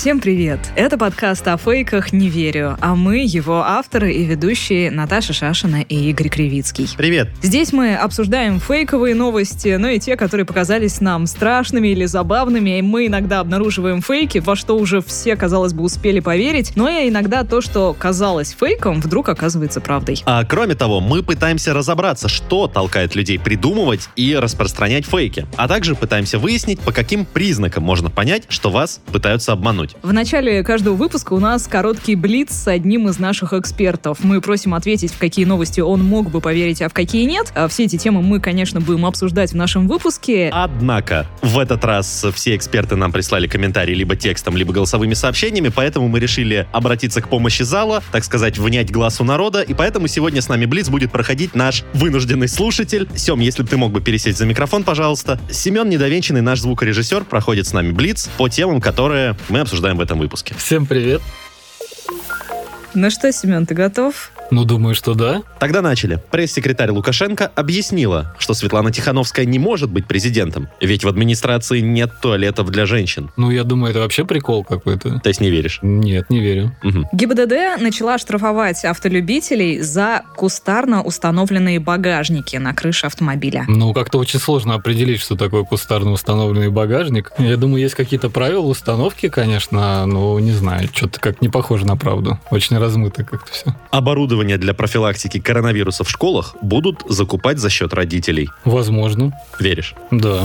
Всем привет! Это подкаст о фейках «Не верю», а мы его авторы и ведущие Наташа Шашина и Игорь Кривицкий. Привет! Здесь мы обсуждаем фейковые новости, но и те, которые показались нам страшными или забавными. И мы иногда обнаруживаем фейки, во что уже все, казалось бы, успели поверить, но и иногда то, что казалось фейком, вдруг оказывается правдой. А кроме того, мы пытаемся разобраться, что толкает людей придумывать и распространять фейки, а также пытаемся выяснить, по каким признакам можно понять, что вас пытаются обмануть. В начале каждого выпуска у нас короткий блиц с одним из наших экспертов. Мы просим ответить, в какие новости он мог бы поверить, а в какие нет. А все эти темы мы, конечно, будем обсуждать в нашем выпуске. Однако, в этот раз все эксперты нам прислали комментарии либо текстом, либо голосовыми сообщениями, поэтому мы решили обратиться к помощи зала, так сказать, внять глаз у народа, и поэтому сегодня с нами Блиц будет проходить наш вынужденный слушатель. Сем, если бы ты мог бы пересесть за микрофон, пожалуйста. Семен Недовенчанный, наш звукорежиссер, проходит с нами Блиц по темам, которые мы обсуждаем обсуждаем в этом выпуске. Всем привет. Ну что, Семен, ты готов? Ну, думаю, что да. Тогда начали. Пресс-секретарь Лукашенко объяснила, что Светлана Тихановская не может быть президентом, ведь в администрации нет туалетов для женщин. Ну, я думаю, это вообще прикол какой-то. То есть не веришь? Нет, не верю. Угу. ГИБДД начала штрафовать автолюбителей за кустарно установленные багажники на крыше автомобиля. Ну, как-то очень сложно определить, что такое кустарно установленный багажник. Я думаю, есть какие-то правила установки, конечно, но не знаю, что-то как не похоже на правду. Очень размыто как-то все. Оборудование для профилактики коронавируса в школах будут закупать за счет родителей. Возможно. Веришь? Да.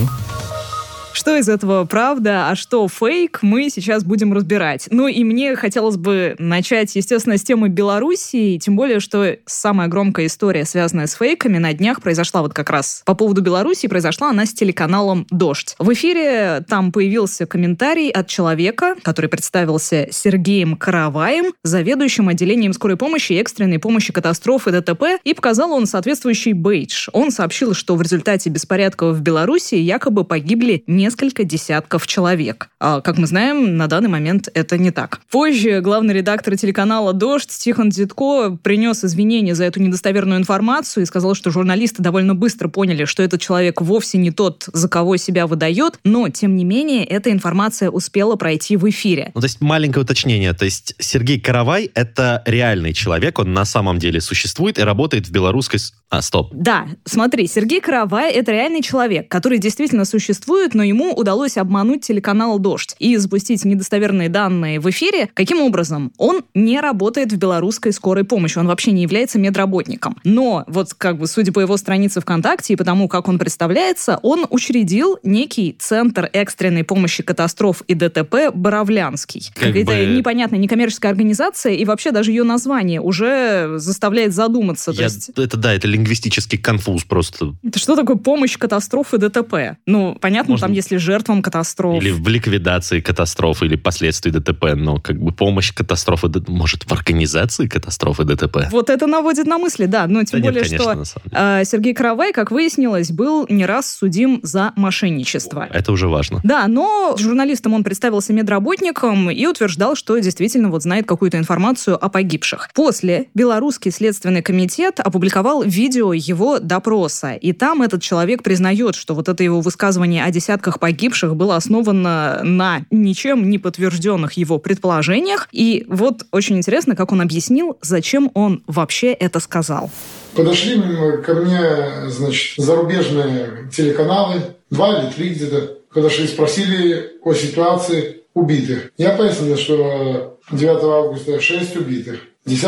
Что из этого правда, а что фейк, мы сейчас будем разбирать. Ну и мне хотелось бы начать, естественно, с темы Белоруссии, тем более, что самая громкая история, связанная с фейками, на днях произошла вот как раз по поводу Белоруссии, произошла она с телеканалом «Дождь». В эфире там появился комментарий от человека, который представился Сергеем Караваем, заведующим отделением скорой помощи и экстренной помощи катастрофы ДТП, и показал он соответствующий бейдж. Он сообщил, что в результате беспорядков в Белоруссии якобы погибли не несколько десятков человек. А, как мы знаем, на данный момент это не так. Позже главный редактор телеканала «Дождь» Тихон Дзитко принес извинения за эту недостоверную информацию и сказал, что журналисты довольно быстро поняли, что этот человек вовсе не тот, за кого себя выдает, но, тем не менее, эта информация успела пройти в эфире. Ну, то есть маленькое уточнение. То есть Сергей Каравай — это реальный человек, он на самом деле существует и работает в белорусской... А, стоп. Да, смотри, Сергей Каравай — это реальный человек, который действительно существует, но ему ему удалось обмануть телеканал «Дождь» и запустить недостоверные данные в эфире. Каким образом? Он не работает в белорусской скорой помощи, он вообще не является медработником. Но вот как бы судя по его странице ВКонтакте и потому, как он представляется, он учредил некий центр экстренной помощи катастроф и ДТП «Боровлянский». Какая-то бы... непонятная некоммерческая организация, и вообще даже ее название уже заставляет задуматься. Я... есть... Это да, это лингвистический конфуз просто. Это что такое помощь катастрофы ДТП? Ну, понятно, Можно... там есть если жертвам катастроф. Или в ликвидации катастрофы или последствий ДТП, но как бы помощь катастрофы, может, в организации катастрофы ДТП. Вот это наводит на мысли, да. Но тем да более, нет, конечно, что э, Сергей Каравай, как выяснилось, был не раз судим за мошенничество. Это уже важно. Да, но журналистам он представился медработником и утверждал, что действительно вот знает какую-то информацию о погибших. После Белорусский следственный комитет опубликовал видео его допроса, и там этот человек признает, что вот это его высказывание о десятках десятках погибших было основано на ничем не подтвержденных его предположениях. И вот очень интересно, как он объяснил, зачем он вообще это сказал. Подошли ко мне, значит, зарубежные телеканалы, два или три где-то, подошли, спросили о ситуации убитых. Я пояснил, что 9 августа 6 убитых. 10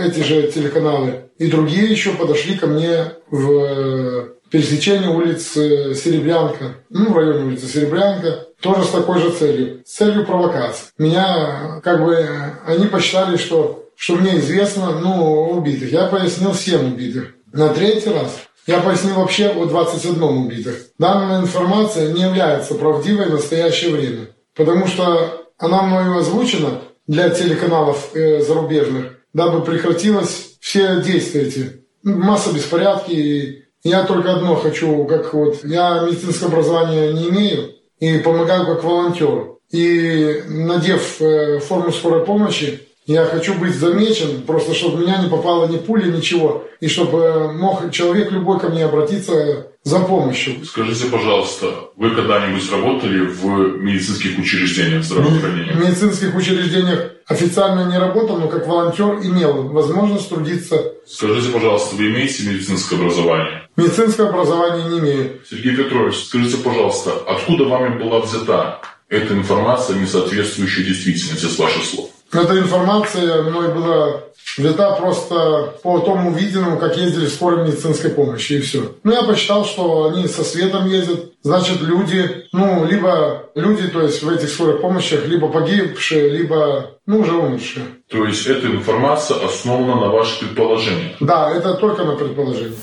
эти же телеканалы и другие еще подошли ко мне в пересечение улицы Серебрянка, ну, в районе улицы Серебрянка, тоже с такой же целью, целью провокации. Меня, как бы, они посчитали, что, что мне известно, ну, убитых. Я пояснил 7 убитых. На третий раз я пояснил вообще о 21 убитых. Данная информация не является правдивой в настоящее время, потому что она мною озвучена для телеканалов э, зарубежных, дабы прекратилось все действия эти масса беспорядки. Я только одно хочу, как вот я медицинское образование не имею и помогаю как волонтер. И надев э, форму скорой помощи, я хочу быть замечен, просто чтобы в меня не попало ни пули, ничего. И чтобы э, мог человек любой ко мне обратиться за помощью. Скажите, пожалуйста, вы когда-нибудь работали в медицинских учреждениях здравоохранения? В медицинских учреждениях официально не работал, но как волонтер имел возможность трудиться. Скажите, пожалуйста, вы имеете медицинское образование? Медицинское образование не имею. Сергей Петрович, скажите, пожалуйста, откуда вами была взята эта информация, не соответствующая действительности, с ваших слов? Эта информация мной была взята просто по тому виденному, как ездили в скорой медицинской помощи, и все. Ну, я посчитал, что они со светом ездят, значит, люди, ну, либо люди, то есть в этих скорых помощях, либо погибшие, либо, ну, уже умершие. То есть эта информация основана на ваших предположениях? Да, это только на предположение.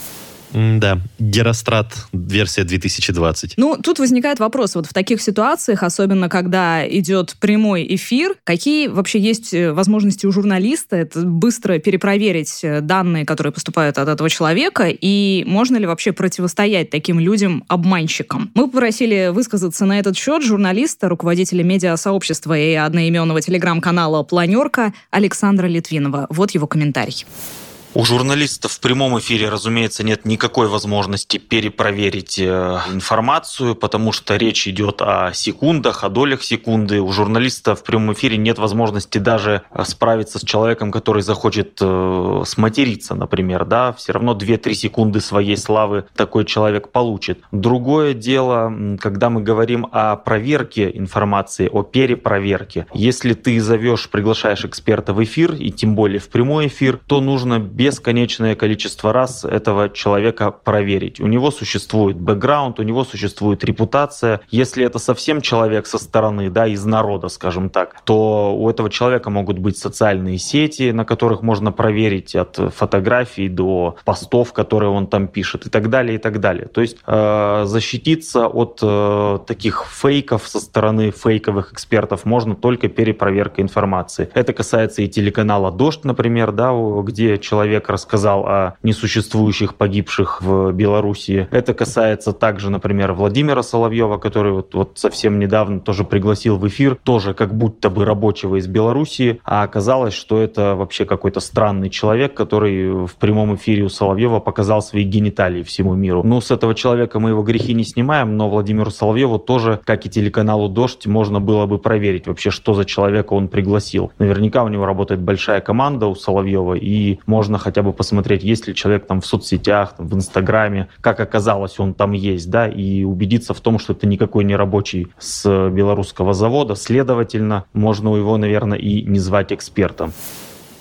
Да, Герострат, версия 2020. Ну, тут возникает вопрос, вот в таких ситуациях, особенно когда идет прямой эфир, какие вообще есть э, возможности у журналиста это быстро перепроверить э, данные, которые поступают от этого человека, и можно ли вообще противостоять таким людям-обманщикам? Мы попросили высказаться на этот счет журналиста, руководителя медиасообщества и одноименного телеграм-канала «Планерка» Александра Литвинова. Вот его комментарий. У журналистов в прямом эфире, разумеется, нет никакой возможности перепроверить э, информацию, потому что речь идет о секундах, о долях секунды. У журналиста в прямом эфире нет возможности даже э, справиться с человеком, который захочет э, сматериться, например. Да? Все равно 2-3 секунды своей славы такой человек получит. Другое дело, когда мы говорим о проверке информации, о перепроверке. Если ты зовешь, приглашаешь эксперта в эфир, и тем более в прямой эфир, то нужно бесконечное количество раз этого человека проверить. У него существует бэкграунд, у него существует репутация. Если это совсем человек со стороны, да, из народа, скажем так, то у этого человека могут быть социальные сети, на которых можно проверить от фотографий до постов, которые он там пишет и так далее, и так далее. То есть э, защититься от э, таких фейков со стороны фейковых экспертов можно только перепроверкой информации. Это касается и телеканала «Дождь», например, да, где человек человек рассказал о несуществующих погибших в Белоруссии. Это касается также, например, Владимира Соловьева, который вот, вот совсем недавно тоже пригласил в эфир, тоже как будто бы рабочего из Белоруссии, а оказалось, что это вообще какой-то странный человек, который в прямом эфире у Соловьева показал свои гениталии всему миру. Ну, с этого человека мы его грехи не снимаем, но Владимиру Соловьеву тоже, как и телеканалу «Дождь», можно было бы проверить вообще, что за человека он пригласил. Наверняка у него работает большая команда у Соловьева, и можно можно хотя бы посмотреть, есть ли человек там в соцсетях, там, в Инстаграме, как оказалось, он там есть, да, и убедиться в том, что это никакой не рабочий с белорусского завода. Следовательно, можно его, наверное, и не звать экспертом.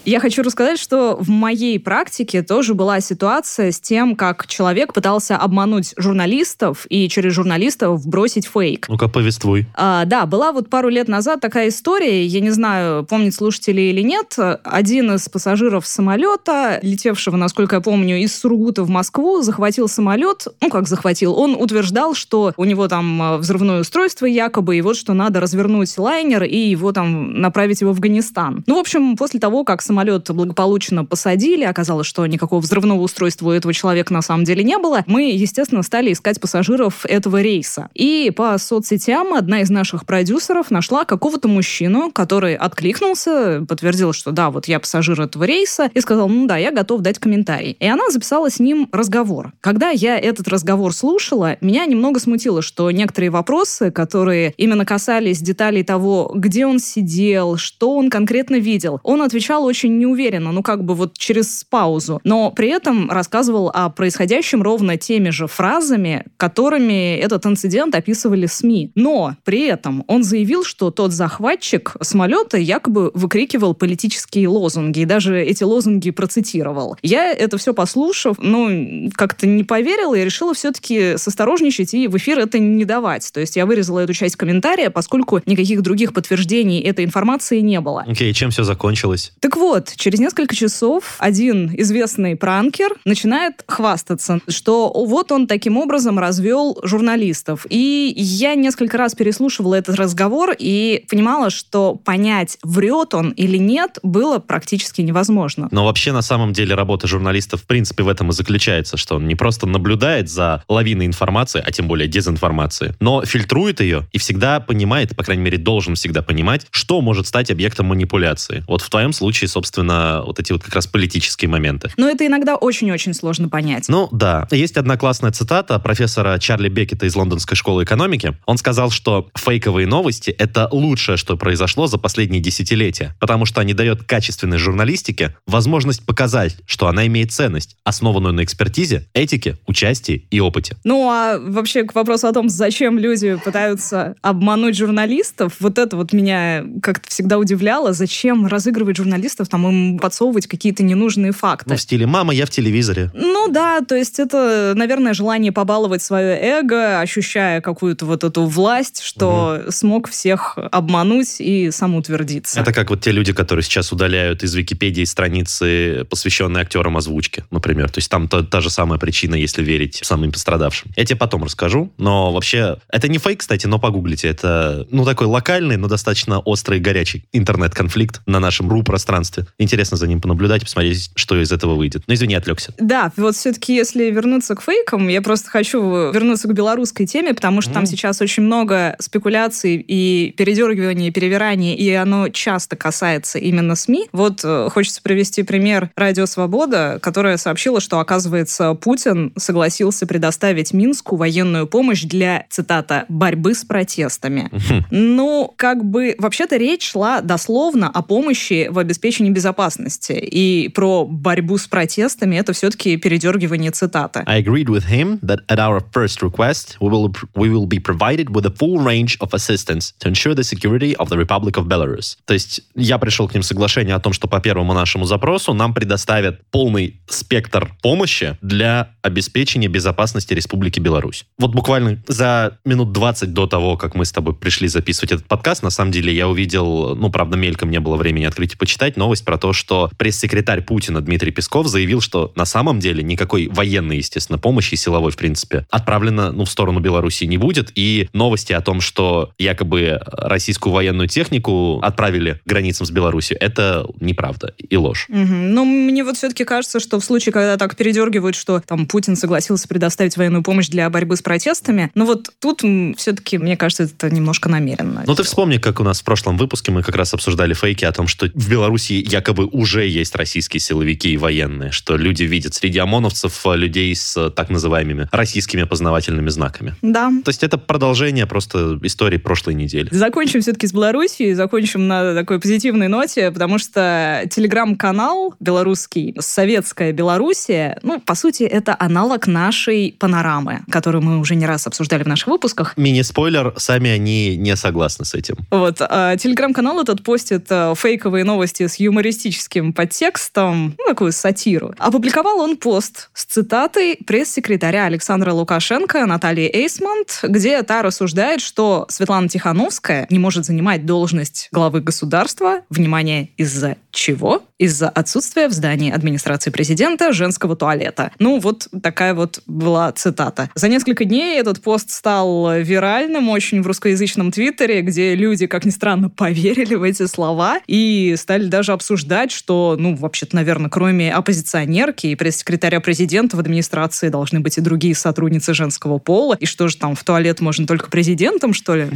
Я хочу рассказать, что в моей практике тоже была ситуация с тем, как человек пытался обмануть журналистов и через журналистов бросить фейк. Ну-ка, повествуй. А, да, была вот пару лет назад такая история, я не знаю, помнит слушатели или нет, один из пассажиров самолета, летевшего, насколько я помню, из Сургута в Москву, захватил самолет, ну как захватил, он утверждал, что у него там а, взрывное устройство якобы, и вот что надо развернуть лайнер и его там направить его в Афганистан. Ну, в общем, после того, как самолет самолет благополучно посадили, оказалось, что никакого взрывного устройства у этого человека на самом деле не было, мы, естественно, стали искать пассажиров этого рейса. И по соцсетям одна из наших продюсеров нашла какого-то мужчину, который откликнулся, подтвердил, что да, вот я пассажир этого рейса, и сказал, ну да, я готов дать комментарий. И она записала с ним разговор. Когда я этот разговор слушала, меня немного смутило, что некоторые вопросы, которые именно касались деталей того, где он сидел, что он конкретно видел, он отвечал очень очень неуверенно, ну как бы вот через паузу, но при этом рассказывал о происходящем ровно теми же фразами, которыми этот инцидент описывали СМИ. Но при этом он заявил, что тот захватчик самолета якобы выкрикивал политические лозунги, и даже эти лозунги процитировал. Я это все послушав, ну, как-то не поверила и решила все-таки состорожничать и в эфир это не давать. То есть я вырезала эту часть комментария, поскольку никаких других подтверждений этой информации не было. Окей, okay, чем все закончилось? Так вот, вот, через несколько часов один известный пранкер начинает хвастаться, что вот он таким образом развел журналистов. И я несколько раз переслушивала этот разговор и понимала, что понять, врет он или нет, было практически невозможно. Но вообще, на самом деле, работа журналиста, в принципе, в этом и заключается, что он не просто наблюдает за лавиной информации, а тем более дезинформации, но фильтрует ее и всегда понимает, по крайней мере, должен всегда понимать, что может стать объектом манипуляции. Вот в твоем случае, собственно, вот эти вот как раз политические моменты. Но это иногда очень-очень сложно понять. Ну да. Есть одна классная цитата профессора Чарли Беккета из Лондонской школы экономики. Он сказал, что фейковые новости — это лучшее, что произошло за последние десятилетия, потому что они дают качественной журналистике возможность показать, что она имеет ценность, основанную на экспертизе, этике, участии и опыте. Ну а вообще к вопросу о том, зачем люди пытаются обмануть журналистов, вот это вот меня как-то всегда удивляло. Зачем разыгрывать журналистов, там им подсовывать какие-то ненужные факты? Ну, в стиле «мама, я в телевизоре». Ну да, то есть это, наверное, желание побаловать свое эго, ощущая какую-то вот эту власть, что угу. смог всех обмануть и самоутвердиться. Это как вот те люди, которые сейчас удаляют из Википедии страницы, посвященные актерам озвучки, например. То есть там та, та же самая причина, если верить самым пострадавшим. Я тебе потом расскажу, но вообще это не фейк, кстати, но погуглите. Это, ну, такой локальный, но достаточно острый, горячий интернет-конфликт на нашем РУ-пространстве. Интересно за ним понаблюдать, посмотреть, что из этого выйдет. Но извини, отвлекся. Да, вот все-таки, если вернуться к фейкам, я просто хочу вернуться к белорусской теме, потому что mm. там сейчас очень много спекуляций и передергивания, и перевираний, и оно часто касается именно СМИ. Вот э, хочется привести пример «Радио Свобода», которая сообщила, что, оказывается, Путин согласился предоставить Минску военную помощь для, цитата, «борьбы с протестами». Ну, как бы, вообще-то речь шла дословно о помощи в обеспечении безопасности. И про борьбу с протестами это все-таки передергивание цитаты. I agreed with him that at our first request we will, we will be provided with a full range of assistance to ensure the security of the Republic of Belarus. То есть я пришел к ним соглашение о том, что по первому нашему запросу нам предоставят полный спектр помощи для обеспечения безопасности Республики Беларусь. Вот буквально за минут 20 до того, как мы с тобой пришли записывать этот подкаст, на самом деле я увидел, ну, правда, мельком не было времени открыть и почитать новость про то, что пресс-секретарь Путина Дмитрий Песков заявил, что на самом деле никакой военной, естественно, помощи, силовой, в принципе, отправлена, ну, в сторону Беларуси не будет. И новости о том, что якобы российскую военную технику отправили к границам с Беларусью, это неправда и ложь. Угу. Но мне вот все-таки кажется, что в случае, когда так передергивают, что там Путин согласился предоставить военную помощь для борьбы с протестами, ну вот тут все-таки, мне кажется, это немножко намеренно. Ну ты вспомни, как у нас в прошлом выпуске мы как раз обсуждали фейки о том, что в Беларуси якобы уже есть российские силовики и военные, что люди видят среди ОМОНовцев людей с так называемыми российскими познавательными знаками. Да. То есть это продолжение просто истории прошлой недели. Закончим все-таки с Белоруссией, закончим на такой позитивной ноте, потому что телеграм-канал белорусский «Советская Белоруссия», ну, по сути, это аналог нашей панорамы, которую мы уже не раз обсуждали в наших выпусках. Мини-спойлер, сами они не согласны с этим. Вот. А телеграм-канал этот постит а, фейковые новости с юмористическим подтекстом, ну, такую сатиру. Опубликовал он пост с цитатой пресс-секретаря Александра Лукашенко Натальи Эйсмонт, где та рассуждает, что Светлана Тихановская не может занимать должность главы государства, внимание, из-за чего? Из-за отсутствия в здании администрации президента женского туалета. Ну, вот такая вот была цитата. За несколько дней этот пост стал виральным очень в русскоязычном твиттере, где люди, как ни странно, поверили в эти слова и стали даже обсуждать, что, ну, вообще-то, наверное, кроме оппозиционерки и пресс-секретаря президента в администрации должны быть и другие сотрудницы женского пола. И что же там, в туалет можно только президентом, что ли?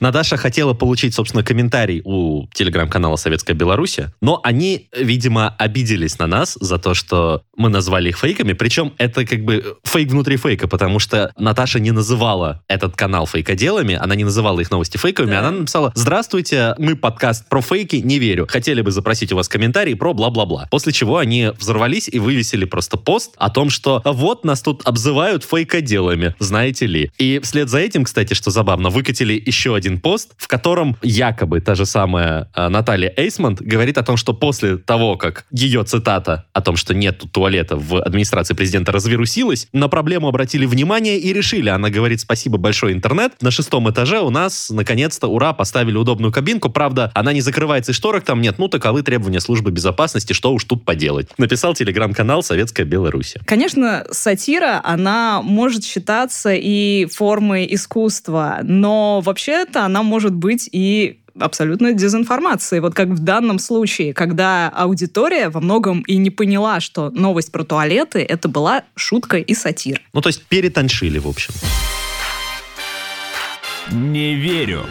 Наташа хотела получить, собственно, комментарий у телеграм-канала «Советская Беларусь», но они, видимо, обиделись на нас за то, что мы назвали их фейками. Причем это как бы фейк внутри фейка, потому что Наташа не называла этот канал фейкоделами, она не называла их новости фейковыми, да. она написала «Здравствуйте, мы подкаст про фейки, не верю. Хотели бы запросить у вас комментарий про бла-бла-бла». После чего они взорвались и вывесили просто пост о том, что вот нас тут обзывают фейкоделами, знаете ли. И вслед за этим, кстати, что забавно, выкатили еще один пост, в котором якобы та же самая э, Наталья Эйсмонт говорит о том, что после того, как ее цитата о том, что нет туалета в администрации президента развирусилась, на проблему обратили внимание и решили. Она говорит, спасибо большое, интернет. На шестом этаже у нас, наконец-то, ура, поставили удобную кабинку. Правда, она не закрывается и шторок там нет. Ну, таковы требования службы безопасности, что уж тут поделать. Написал телеграм-канал «Советская Беларусь». Конечно, сатира, она может считаться и формой искусства, но вообще-то она может быть и абсолютно дезинформацией. Вот как в данном случае, когда аудитория во многом и не поняла, что новость про туалеты — это была шутка и сатир. Ну, то есть перетаншили, в общем. Не верю.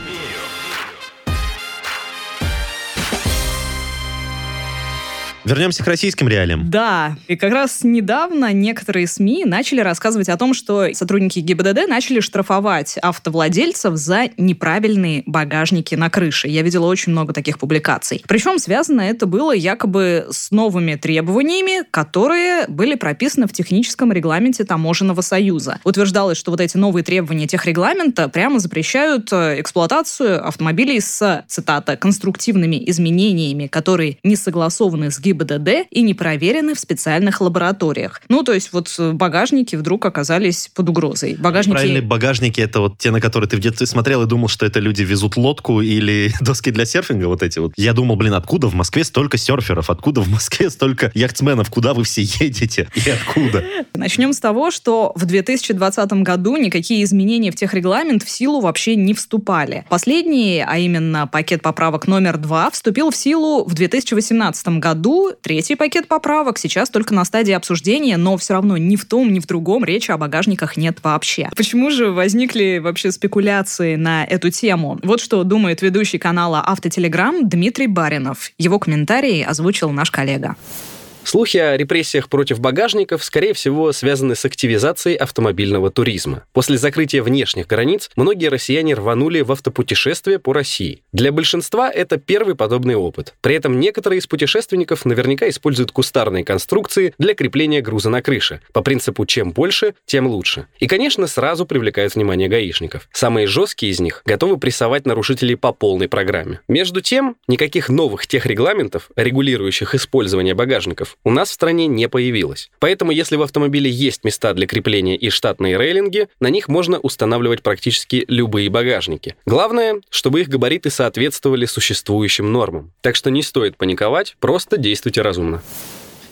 Вернемся к российским реалиям. Да, и как раз недавно некоторые СМИ начали рассказывать о том, что сотрудники ГИБДД начали штрафовать автовладельцев за неправильные багажники на крыше. Я видела очень много таких публикаций. Причем связано это было якобы с новыми требованиями, которые были прописаны в техническом регламенте Таможенного союза. Утверждалось, что вот эти новые требования техрегламента прямо запрещают э, эксплуатацию автомобилей с, цитата, конструктивными изменениями, которые не согласованы с ГИБДД ГИБДД и не проверены в специальных лабораториях. Ну, то есть вот э, багажники вдруг оказались под угрозой. Багажники... Правильные багажники — это вот те, на которые ты в детстве смотрел и думал, что это люди везут лодку или доски для серфинга вот эти вот. Я думал, блин, откуда в Москве столько серферов? Откуда в Москве столько яхтсменов? Куда вы все едете? И откуда? Начнем с того, что в 2020 году никакие изменения в техрегламент в силу вообще не вступали. Последний, а именно пакет поправок номер два, вступил в силу в 2018 году третий пакет поправок сейчас только на стадии обсуждения, но все равно ни в том, ни в другом речи о багажниках нет вообще. Почему же возникли вообще спекуляции на эту тему? Вот что думает ведущий канала Автотелеграм Дмитрий Баринов. Его комментарии озвучил наш коллега. Слухи о репрессиях против багажников, скорее всего, связаны с активизацией автомобильного туризма. После закрытия внешних границ многие россияне рванули в автопутешествие по России. Для большинства это первый подобный опыт. При этом некоторые из путешественников наверняка используют кустарные конструкции для крепления груза на крыше. По принципу «чем больше, тем лучше». И, конечно, сразу привлекают внимание гаишников. Самые жесткие из них готовы прессовать нарушителей по полной программе. Между тем, никаких новых техрегламентов, регулирующих использование багажников, у нас в стране не появилось. Поэтому, если в автомобиле есть места для крепления и штатные рейлинги, на них можно устанавливать практически любые багажники. Главное, чтобы их габариты соответствовали существующим нормам. Так что не стоит паниковать, просто действуйте разумно.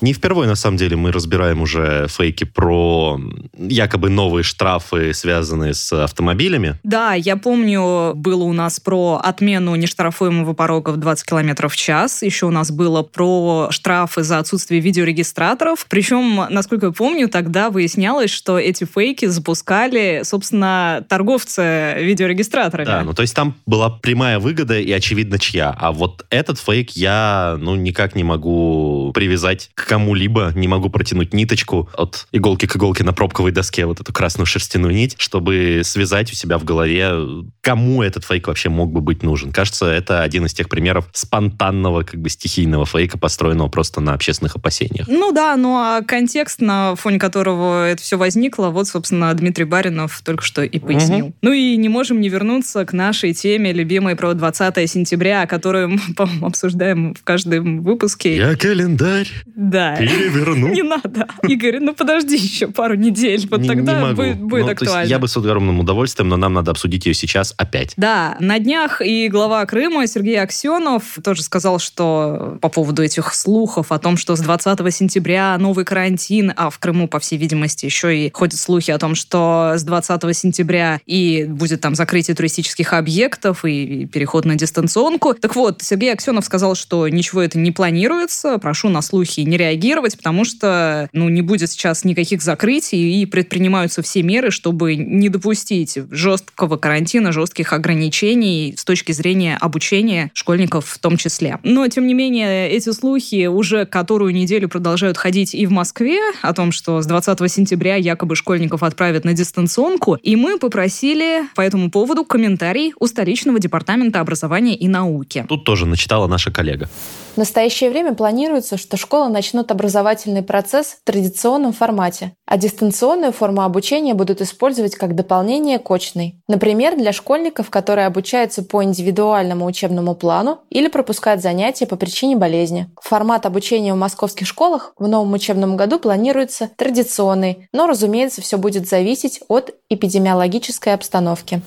Не впервые, на самом деле, мы разбираем уже фейки про якобы новые штрафы, связанные с автомобилями. Да, я помню, было у нас про отмену нештрафуемого порога в 20 км в час. Еще у нас было про штрафы за отсутствие видеорегистраторов. Причем, насколько я помню, тогда выяснялось, что эти фейки запускали, собственно, торговцы видеорегистраторами. Да, ну то есть там была прямая выгода и очевидно чья. А вот этот фейк я, ну, никак не могу привязать к кому-либо, не могу протянуть ниточку от иголки к иголке на пробковой доске, вот эту красную шерстяную нить, чтобы связать у себя в голове, кому этот фейк вообще мог бы быть нужен. Кажется, это один из тех примеров спонтанного, как бы стихийного фейка, построенного просто на общественных опасениях. Ну да, ну а контекст, на фоне которого это все возникло, вот, собственно, Дмитрий Баринов только что и пояснил. Угу. Ну и не можем не вернуться к нашей теме, любимой про 20 сентября, которую мы, по-моему, обсуждаем в каждом выпуске. Я календарь. Да, да. Переверну. Не надо. Игорь, ну подожди еще пару недель, вот не, тогда не могу. будет, будет ну, актуально. я бы с огромным удовольствием, но нам надо обсудить ее сейчас опять. Да, на днях и глава Крыма Сергей Аксенов тоже сказал, что по поводу этих слухов о том, что с 20 сентября новый карантин, а в Крыму, по всей видимости, еще и ходят слухи о том, что с 20 сентября и будет там закрытие туристических объектов и переход на дистанционку. Так вот, Сергей Аксенов сказал, что ничего это не планируется, прошу на слухи не реагировать потому что ну, не будет сейчас никаких закрытий и предпринимаются все меры, чтобы не допустить жесткого карантина, жестких ограничений с точки зрения обучения школьников в том числе. Но, тем не менее, эти слухи уже которую неделю продолжают ходить и в Москве о том, что с 20 сентября якобы школьников отправят на дистанционку, и мы попросили по этому поводу комментарий у столичного департамента образования и науки. Тут тоже начитала наша коллега. В настоящее время планируется, что школа начнет начнут образовательный процесс в традиционном формате, а дистанционную форму обучения будут использовать как дополнение к очной. Например, для школьников, которые обучаются по индивидуальному учебному плану или пропускают занятия по причине болезни. Формат обучения в московских школах в новом учебном году планируется традиционный, но, разумеется, все будет зависеть от эпидемиологической обстановки.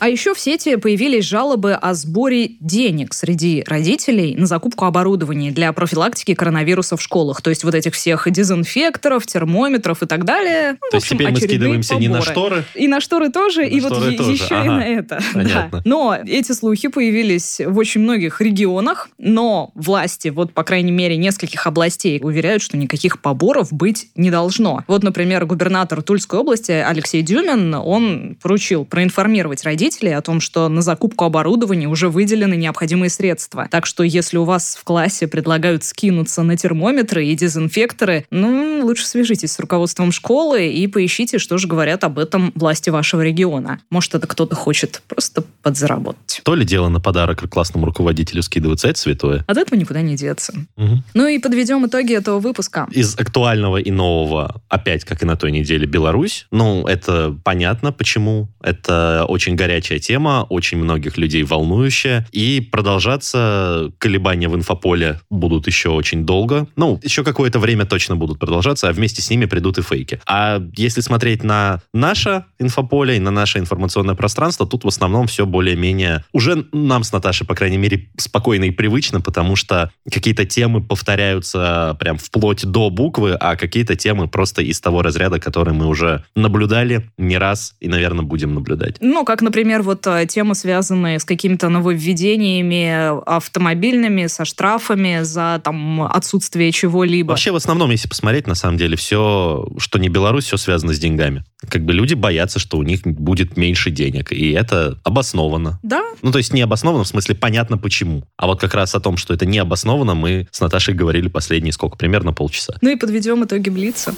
А еще в сети появились жалобы о сборе денег среди родителей на закупку оборудования для профилактики коронавируса в школах. То есть вот этих всех дезинфекторов, термометров и так далее. Ну, То есть теперь мы скидываемся не на шторы? И на шторы тоже, На и вот шторы е- тоже, еще и ага. на это. Понятно. Да. Но эти слухи появились в очень многих регионах, но власти, вот по крайней мере нескольких областей, уверяют, что никаких поборов быть не должно. Вот, например, губернатор Тульской области Алексей Дюмин, он поручил проинформировать родителей о том, что на закупку оборудования уже выделены необходимые средства. Так что если у вас в классе предлагают скинуться на термометры и дезинфекторы, ну, лучше свяжитесь с руководством школы и поищите, что же говорят об этом власти вашего региона. Может, это кто-то хочет просто подзаработать. То ли дело на подарок классному руководителю скидываться, это святое. От этого никуда не деться. Мгм. Ну и подведем итоги этого выпуска. Из актуального и нового, опять, как и на той неделе, Беларусь. Ну, это понятно, почему. Это очень горячая тема, очень многих людей волнующая. И продолжаться колебания в инфополе будут еще очень долго. Ну, еще какое-то время точно будут продолжаться, а вместе с ними придут и фейки. А если смотреть на наше инфополе и на наше информационное пространство, тут в основном все более-менее... Уже нам с Наташей, по крайней мере, спокойно и привычно, потому что какие-то темы повторяются прям вплоть до буквы, а какие-то темы просто из того разряда, который мы уже наблюдали не раз и, наверное, будем наблюдать. Ну, как, например, вот э, темы, связанные с какими-то нововведениями автомобильными, со штрафами за там отсутствие чего-либо. Вообще, в основном, если посмотреть, на самом деле, все, что не Беларусь, все связано с деньгами. Как бы люди боятся, что у них будет меньше денег, и это обоснованно. Да, Ну, то есть не обоснованно, в смысле понятно почему. А вот как раз о том, что это не обоснованно, мы с Наташей говорили последние сколько? Примерно полчаса. Ну и подведем итоги Блица.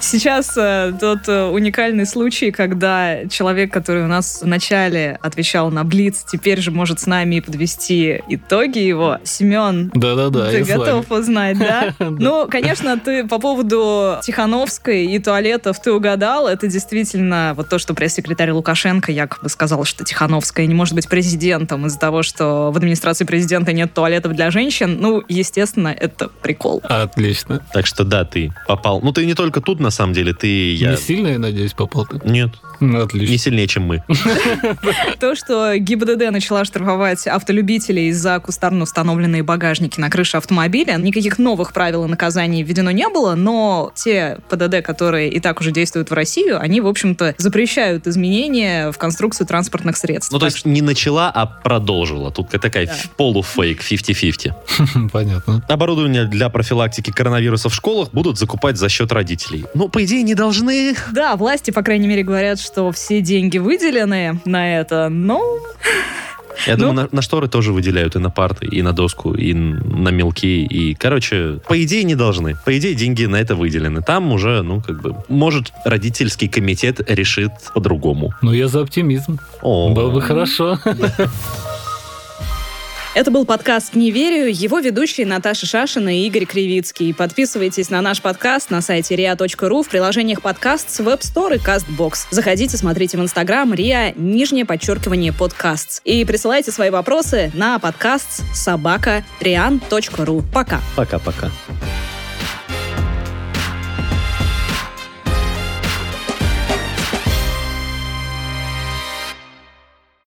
Сейчас э, тот э, уникальный случай, когда человек, который у нас в начале отвечал на Блиц, теперь же может с нами и подвести итоги его. Семен, Да-да-да, ты с вами. готов узнать, да? Ну, конечно, ты по поводу Тихановской и туалетов ты угадал. Это действительно вот то, что пресс-секретарь Лукашенко якобы сказал, что Тихановская не может быть президентом из-за того, что в администрации президента нет туалетов для женщин. Ну, естественно, это прикол. Отлично. Так что да, ты попал. Ну, ты не только тут, на самом деле, ты... Я... Не сильно, я надеюсь, попал ты? Нет, Ну, не Отлично. сильнее, чем мы. То, что ГИБДД начала штрафовать автолюбителей за кустарно установленные багажники на крыше автомобиля, никаких новых правил и наказаний введено не было, но те ПДД, которые и так уже действуют в Россию, они, в общем-то, запрещают изменения в конструкцию транспортных средств. Ну, то есть не начала, а продолжила. Тут такая Да. полуфейк, 50-50. Понятно. Оборудование для профилактики коронавируса в школах будут закупать за счет родителей. Ну, по идее, не должны. Да, власти, по крайней мере, говорят, что все деньги выделены на это, но Я Ну. думаю, на, на шторы тоже выделяют и на парты, и на доску, и на мелки. И, короче, по идее, не должны. По идее, деньги на это выделены. Там уже, ну, как бы, может, родительский комитет решит по-другому. Ну, я за оптимизм. О, Было бы хорошо. Это был подкаст «Не верю». Его ведущие Наташа Шашина и Игорь Кривицкий. Подписывайтесь на наш подкаст на сайте ria.ru в приложениях подкаст с Web Store и CastBox. Заходите, смотрите в Инстаграм ria, нижнее подчеркивание подкаст. И присылайте свои вопросы на подкаст собака. Пока. Пока-пока.